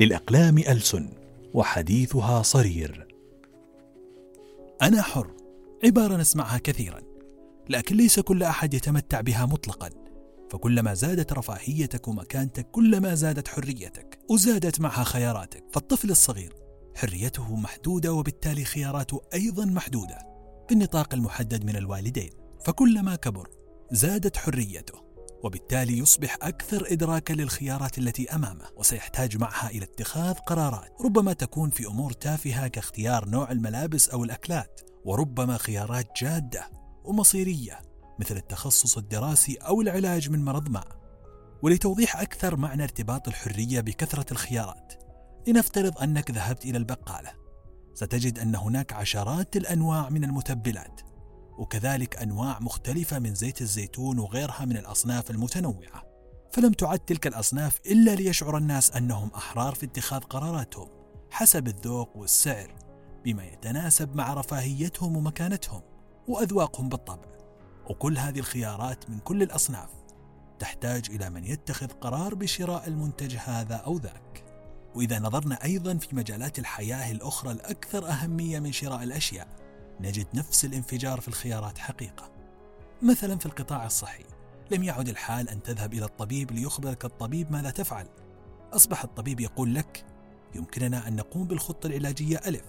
للأقلام ألسن وحديثها صرير. أنا حر عبارة نسمعها كثيرا لكن ليس كل أحد يتمتع بها مطلقا. فكلما زادت رفاهيتك ومكانتك كلما زادت حريتك وزادت معها خياراتك. فالطفل الصغير حريته محدودة وبالتالي خياراته أيضا محدودة بالنطاق المحدد من الوالدين. فكلما كبر زادت حريته. وبالتالي يصبح أكثر إدراكا للخيارات التي أمامه وسيحتاج معها إلى اتخاذ قرارات. ربما تكون في أمور تافهة كاختيار نوع الملابس أو الأكلات وربما خيارات جادة ومصيرية مثل التخصص الدراسي أو العلاج من مرض ما. ولتوضيح أكثر معنى ارتباط الحرية بكثرة الخيارات لنفترض أنك ذهبت إلى البقالة. ستجد أن هناك عشرات الأنواع من المتبلات وكذلك أنواع مختلفة من زيت الزيتون وغيرها من الأصناف المتنوعة. فلم تعد تلك الأصناف إلا ليشعر الناس أنهم أحرار في اتخاذ قراراتهم حسب الذوق والسعر بما يتناسب مع رفاهيتهم ومكانتهم وأذواقهم بالطبع. وكل هذه الخيارات من كل الأصناف تحتاج إلى من يتخذ قرار بشراء المنتج هذا أو ذاك. وإذا نظرنا أيضا في مجالات الحياة الأخرى الأكثر أهمية من شراء الأشياء نجد نفس الانفجار في الخيارات حقيقة. مثلا في القطاع الصحي لم يعد الحال أن تذهب إلى الطبيب ليخبرك الطبيب ماذا تفعل. أصبح الطبيب يقول لك يمكننا أن نقوم بالخطة العلاجية ألف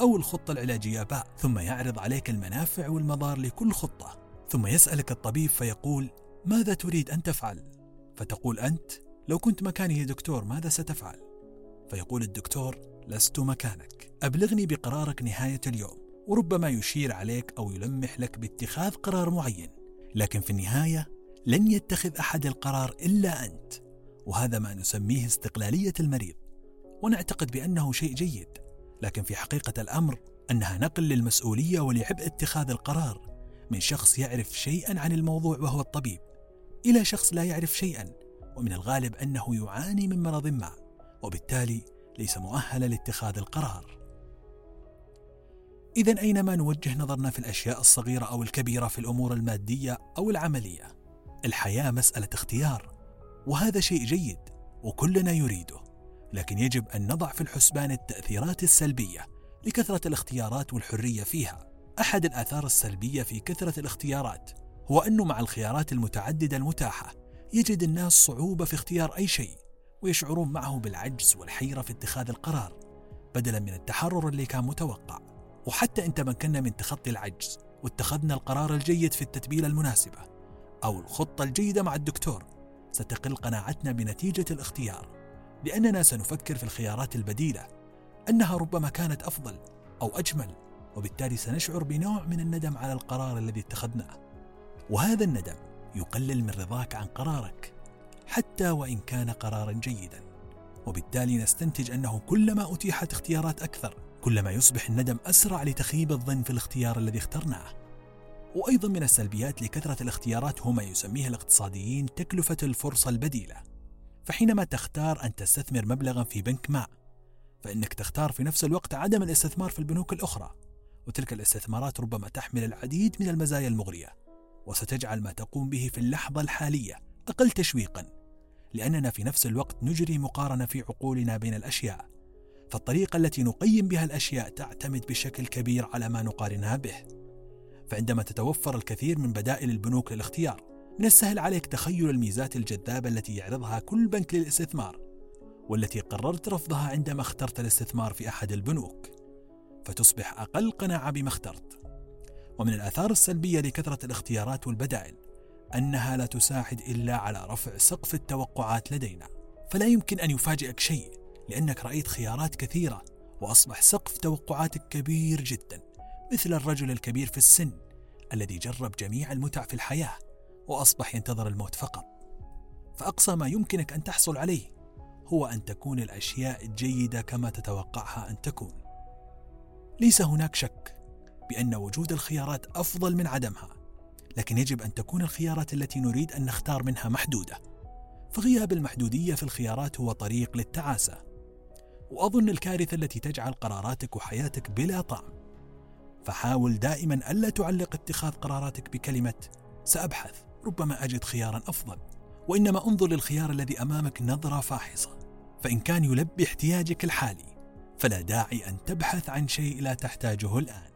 أو الخطة العلاجية باء ثم يعرض عليك المنافع والمضار لكل خطة. ثم يسألك الطبيب فيقول ماذا تريد أن تفعل؟ فتقول أنت لو كنت مكاني يا دكتور ماذا ستفعل؟ فيقول الدكتور لست مكانك. أبلغني بقرارك نهاية اليوم. وربما يشير عليك أو يلمح لك باتخاذ قرار معين لكن في النهاية لن يتخذ أحد القرار إلا أنت وهذا ما نسميه استقلالية المريض. ونعتقد بأنه شيء جيد لكن في حقيقة الأمر أنها نقل للمسؤولية ولعبء اتخاذ القرار من شخص يعرف شيئا عن الموضوع وهو الطبيب إلى شخص لا يعرف شيئا ومن الغالب أنه يعاني من مرض ما وبالتالي ليس مؤهلا لاتخاذ القرار. إذا أينما نوجه نظرنا في الأشياء الصغيرة أو الكبيرة في الأمور المادية أو العملية الحياة مسألة اختيار وهذا شيء جيد وكلنا يريده لكن يجب أن نضع في الحسبان التأثيرات السلبية لكثرة الاختيارات والحرية فيها. أحد الآثار السلبية في كثرة الاختيارات هو أنه مع الخيارات المتعددة المتاحة يجد الناس صعوبة في اختيار أي شيء ويشعرون معه بالعجز والحيرة في اتخاذ القرار بدلا من التحرر اللي كان متوقع. وحتى إن تمكنا من تخطي العجز واتخذنا القرار الجيد في التتبيلة المناسبة أو الخطة الجيدة مع الدكتور ستقل قناعتنا بنتيجة الاختيار لأننا سنفكر في الخيارات البديلة أنها ربما كانت أفضل أو أجمل وبالتالي سنشعر بنوع من الندم على القرار الذي اتخذناه. وهذا الندم يقلل من رضاك عن قرارك حتى وإن كان قرارا جيدا وبالتالي نستنتج أنه كلما أتيحت اختيارات أكثر كلما يصبح الندم أسرع لتخيب الظن في الاختيار الذي اخترناه. وأيضا من السلبيات لكثرة الاختيارات هو ما يسميه الاقتصاديين تكلفة الفرصة البديلة. فحينما تختار أن تستثمر مبلغا في بنك ما فإنك تختار في نفس الوقت عدم الاستثمار في البنوك الأخرى. وتلك الاستثمارات ربما تحمل العديد من المزايا المغرية وستجعل ما تقوم به في اللحظة الحالية أقل تشويقا لأننا في نفس الوقت نجري مقارنة في عقولنا بين الأشياء. فالطريقة التي نقيم بها الأشياء تعتمد بشكل كبير على ما نقارنها به. فعندما تتوفر الكثير من بدائل البنوك للاختيار من السهل عليك تخيل الميزات الجذابة التي يعرضها كل بنك للاستثمار والتي قررت رفضها عندما اخترت الاستثمار في أحد البنوك. فتصبح أقل قناعة بما اخترت. ومن الآثار السلبية لكثرة الاختيارات والبدائل أنها لا تساعد إلا على رفع سقف التوقعات لدينا. فلا يمكن أن يفاجئك شيء. لأنك رأيت خيارات كثيرة وأصبح سقف توقعاتك كبير جدا مثل الرجل الكبير في السن الذي جرب جميع المتع في الحياة وأصبح ينتظر الموت فقط. فأقصى ما يمكنك أن تحصل عليه هو أن تكون الأشياء جيدة كما تتوقعها أن تكون. ليس هناك شك بأن وجود الخيارات أفضل من عدمها لكن يجب أن تكون الخيارات التي نريد أن نختار منها محدودة. فغياب المحدودية في الخيارات هو طريق للتعاسة. وأظن الكارثة التي تجعل قراراتك وحياتك بلا طعم. فحاول دائما ألا تعلق اتخاذ قراراتك بكلمة سأبحث ربما أجد خيارا أفضل وإنما انظر للخيار الذي أمامك نظرة فاحصة فإن كان يلبي احتياجك الحالي فلا داعي أن تبحث عن شيء لا تحتاجه الآن.